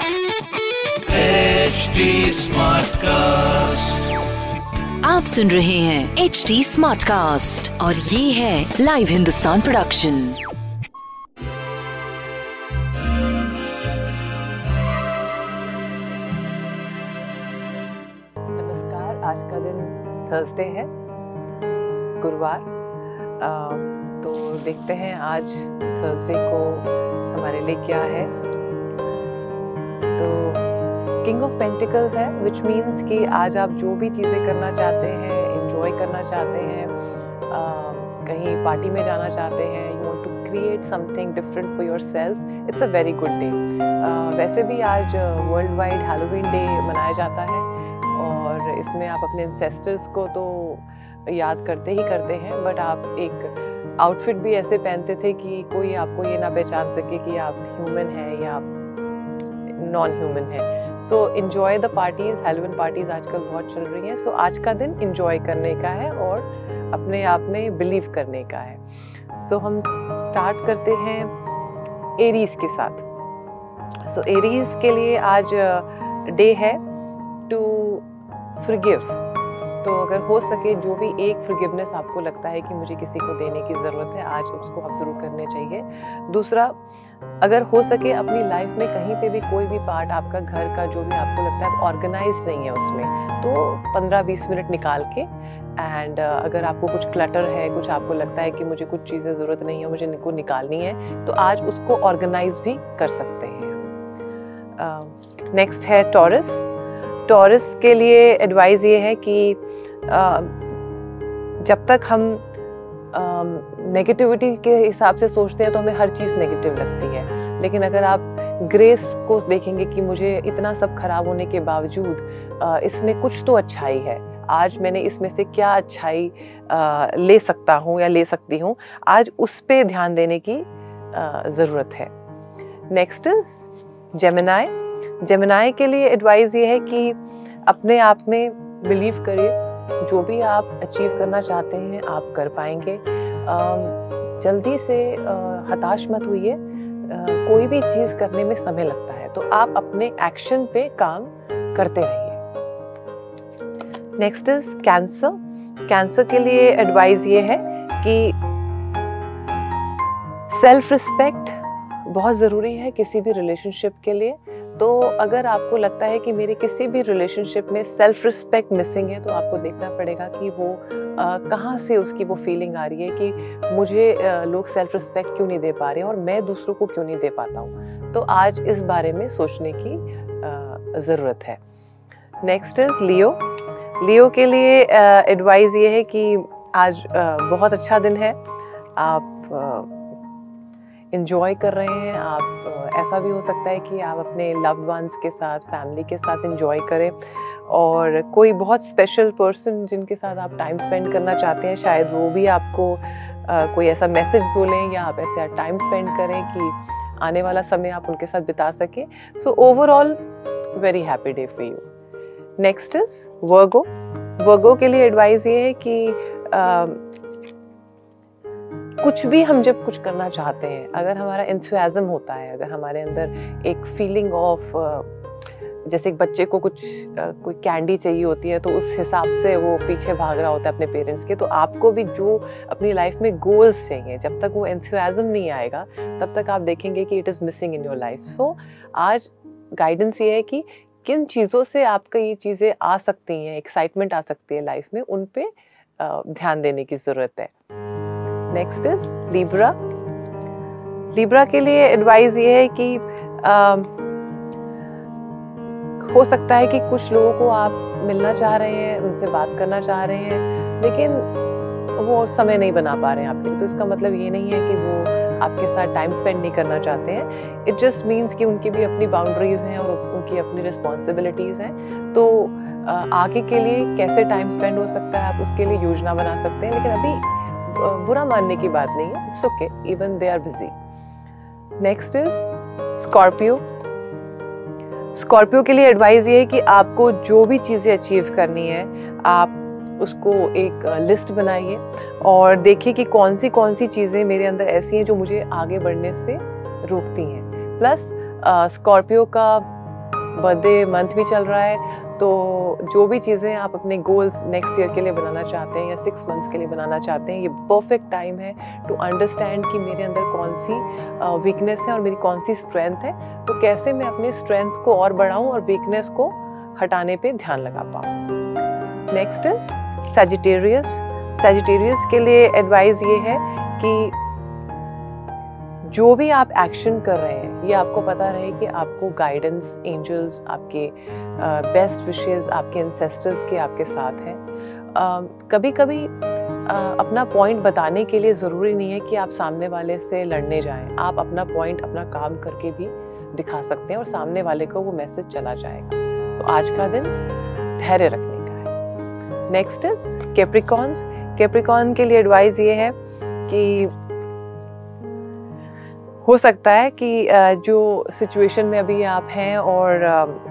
HD Smartcast. आप सुन रहे हैं एच डी स्मार्ट कास्ट और ये है लाइव हिंदुस्तान प्रोडक्शन नमस्कार आज का दिन थर्सडे है गुरुवार। तो देखते हैं आज थर्सडे को हमारे लिए क्या है। किंग ऑफ़ पेंटिकल्स है विच मीन्स कि आज आप जो भी चीज़ें करना चाहते हैं एंजॉय करना चाहते हैं कहीं पार्टी में जाना चाहते हैं you want to create something different for yourself it's a very good day वैसे भी आज वर्ल्ड वाइड हैलोवीन डे मनाया जाता है, और इसमें आप अपने इंसेस्टर्स को तो याद करते ही करते हैं बट आप एक आउटफिट भी ऐसे पहनते थे कि कोई आपको ये ना पहचान सके कि आप ह्यूमन हैं या आप नॉन ह्यूमन हैं। So enjoy the parties Halloween parties आजकल बहुत चल रही हैं। सो आज का दिन इन्जॉय करने का है और अपने आप में बिलीव करने का है। सो हम स्टार्ट करते हैं एरीज के साथ। सो एरीज के लिए आज डे है टू फॉरगिव तो अगर हो सके जो भी एक फॉरगिवनेस आपको लगता है कि मुझे किसी को देने की ज़रूरत है आज उसको आप ज़रूर करने चाहिए। दूसरा अगर हो सके अपनी लाइफ में कहीं पे भी कोई भी पार्ट आपका घर का जो भी आपको लगता है ऑर्गेनाइज नहीं है उसमें तो 15-20 मिनट निकाल के एंड uh, अगर आपको कुछ क्लटर है कुछ आपको लगता है कि मुझे कुछ चीज़ें ज़रूरत नहीं है मुझे इनको निकालनी है तो आज उसको ऑर्गेनाइज भी कर सकते हैं। नेक्स्ट uh, है टॉरस टॉरस के लिए एडवाइस ये है कि जब तक हम नेगेटिविटी के हिसाब से सोचते हैं तो हमें हर चीज़ नेगेटिव लगती है। लेकिन अगर आप ग्रेस को देखेंगे कि मुझे इतना सब खराब होने के बावजूद इसमें कुछ तो अच्छाई है। आज मैंने इसमें से क्या अच्छाई ले सकता हूँ या ले सकती हूँ, आज उस पर ध्यान देने की ज़रूरत है। नेक्स्ट जेमिनाई जेमिनाई के लिए एडवाइस ये है कि अपने आप में बिलीव करिए जो भी आप अचीव करना चाहते हैं आप कर पाएँगे। जल्दी से हताश मत अ, कोई भी चीज़ करने में समय लगता है तो आप अपने एक्शन पे काम करते रहिए। नेक्स्ट इज़ कैंसर कैंसर के लिए एडवाइस ये है कि सेल्फ रिस्पेक्ट बहुत ज़रूरी है किसी भी रिलेशनशिप के लिए। तो अगर आपको लगता है कि मेरे किसी भी रिलेशनशिप में सेल्फ रिस्पेक्ट मिसिंग है तो आपको देखना पड़ेगा कि वो कहाँ से उसकी वो फीलिंग आ रही है कि मुझे अ, लोग सेल्फ रिस्पेक्ट क्यों नहीं दे पा रहे और मैं दूसरों को क्यों नहीं दे पाता हूँ। तो आज इस बारे में सोचने की ज़रूरत है। नेक्स्ट इज़ लियो लियो के लिए एडवाइस ये है कि आज अ, बहुत अच्छा दिन है। आप इंजॉय कर रहे हैं, आप, ऐसा भी हो सकता है कि आप अपने लव्ड वंस के साथ फैमिली के साथ इंजॉय करें। और कोई बहुत स्पेशल पर्सन जिनके साथ आप टाइम स्पेंड करना चाहते हैं, शायद वो भी आपको कोई ऐसा मैसेज बोलें या आप ऐसा टाइम स्पेंड करें कि आने वाला समय आप उनके साथ बिता सकें। So overall very happy day for you next is Virgo Virgo के लिए एडवाइस ये है कि कुछ भी हम जब कुछ करना चाहते हैं, अगर हमारा इंथुआजम होता है, अगर हमारे अंदर एक फीलिंग ऑफ़ जैसे एक बच्चे को कुछ कोई कैंडी चाहिए होती है तो उस हिसाब से वो पीछे भाग रहा होता है अपने पेरेंट्स के तो आपको भी जो अपनी लाइफ में गोल्स चाहिए, जब तक वो एंथुआजम नहीं आएगा, तब तक आप देखेंगे कि it is missing in your life so आज गाइडेंस ये है कि किन चीज़ों से आपका ये चीज़ें आ सकती हैं एक्साइटमेंट आ सकती है लाइफ में, उन पर ध्यान देने की ज़रूरत है। नेक्स्ट इज़ लिब्रा लिब्रा के लिए एडवाइस ये है कि अम, हो सकता है कि कुछ लोगों को आप मिलना चाह रहे हैं उनसे बात करना चाह रहे हैं लेकिन वो समय नहीं बना पा रहे हैं आपके लिए। तो इसका मतलब ये नहीं है कि वो आपके साथ टाइम स्पेंड नहीं करना चाहते हैं। इट जस्ट मीन्स कि उनकी भी अपनी बाउंड्रीज हैं और उनकी अपनी रिस्पॉन्सिबिलिटीज़ हैं। तो आगे के लिए कैसे टाइम स्पेंड हो सकता है आप उसके लिए योजना बना सकते हैं लेकिन अभी बुरा मानने की बात नहीं है it's okay even they are busy next is Scorpio Scorpio के लिए एडवाइस ये है कि आपको जो भी चीज़ें अचीव करनी है, आप उसको एक लिस्ट बनाइए और देखिए कि कौन सी कौन सी चीज़ें मेरे अंदर ऐसी हैं जो मुझे आगे बढ़ने से रोकती हैं। प्लस स्कॉर्पियो का बर्थडे मंथ भी चल रहा है तो जो भी चीज़ें आप अपने गोल्स नेक्स्ट ईयर के लिए बनाना चाहते हैं या सिक्स मंथ्स के लिए बनाना चाहते हैं, ये परफेक्ट टाइम है टू अंडरस्टैंड कि मेरे अंदर कौन सी वीकनेस है और मेरी कौन सी स्ट्रेंथ है। तो कैसे मैं अपने स्ट्रेंथ को और बढ़ाऊँ और वीकनेस को हटाने पर ध्यान लगा पाऊँ? नेक्स्ट इज़ सेजिटेरियस सेजिटेरियस के लिए एडवाइस ये है कि जो भी आप एक्शन कर रहे हैं ये आपको पता रहे कि आपको गाइडेंस एंजल्स आपके बेस्ट विशेस आपके इंसेस्टर्स के आपके साथ हैं। कभी कभी अपना पॉइंट बताने के लिए ज़रूरी नहीं है कि आप सामने वाले से लड़ने जाएँ। आप अपना पॉइंट अपना काम करके भी दिखा सकते हैं और सामने वाले को वो मैसेज चला जाएगा। सो so, आज का दिन धैर्य रखने का है। नेक्स्ट इज़ कैप्रिकॉन्स कैप्रिकॉन के लिए एडवाइस ये है कि हो सकता है कि जो सिचुएशन में अभी आप हैं और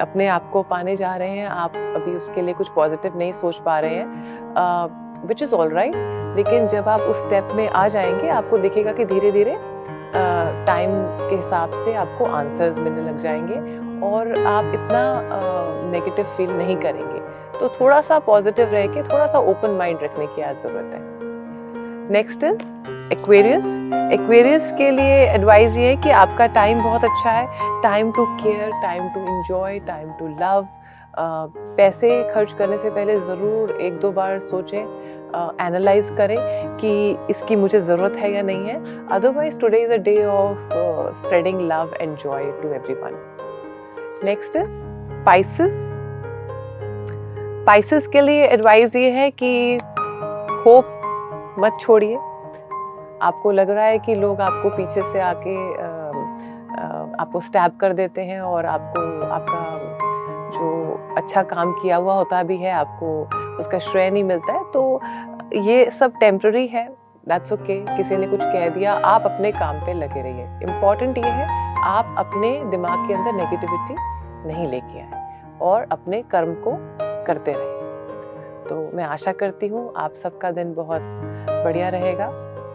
अपने आप को पाने जा रहे हैं, आप अभी उसके लिए कुछ पॉजिटिव नहीं सोच पा रहे हैं विच इज़ ऑल राइट लेकिन जब आप उस स्टेप में आ जाएँगे, आपको दिखेगा कि धीरे धीरे टाइम के हिसाब से आपको आंसर्स मिलने लग जाएँगे और आप इतना नेगेटिव फील नहीं करेंगे। तो थोड़ा सा पॉजिटिव रह के, थोड़ा सा ओपन माइंड रखने की आज ज़रूरत है। नेक्स्ट इज़ एक्वेरियस एक्वेरियस के लिए एडवाइस ये है कि आपका टाइम बहुत अच्छा है. Time to care time to enjoy time to love पैसे खर्च करने से पहले ज़रूर एक दो बार सोचें एनालाइज करें कि इसकी मुझे ज़रूरत है या नहीं है. Otherwise today is a day of spreading love and joy to everyone next is Pisces Pisces के लिए एडवाइस ये है कि होप मत छोड़िए. आपको लग रहा है कि लोग आपको पीछे से आके आपको स्टैब कर देते हैं और आपको, आपका जो अच्छा काम किया हुआ होता भी है, आपको उसका श्रेय नहीं मिलता है। तो ये सब टेम्प्ररी है। That's okay okay. किसी ने कुछ कह दिया, आप अपने काम पे लगे रहिए। इंपॉर्टेंट ये है, आप अपने दिमाग के अंदर नेगेटिविटी नहीं लेके आए और अपने कर्म को करते रहे तो मैं आशा करती हूँ, आप सबका दिन बहुत बढ़िया रहेगा।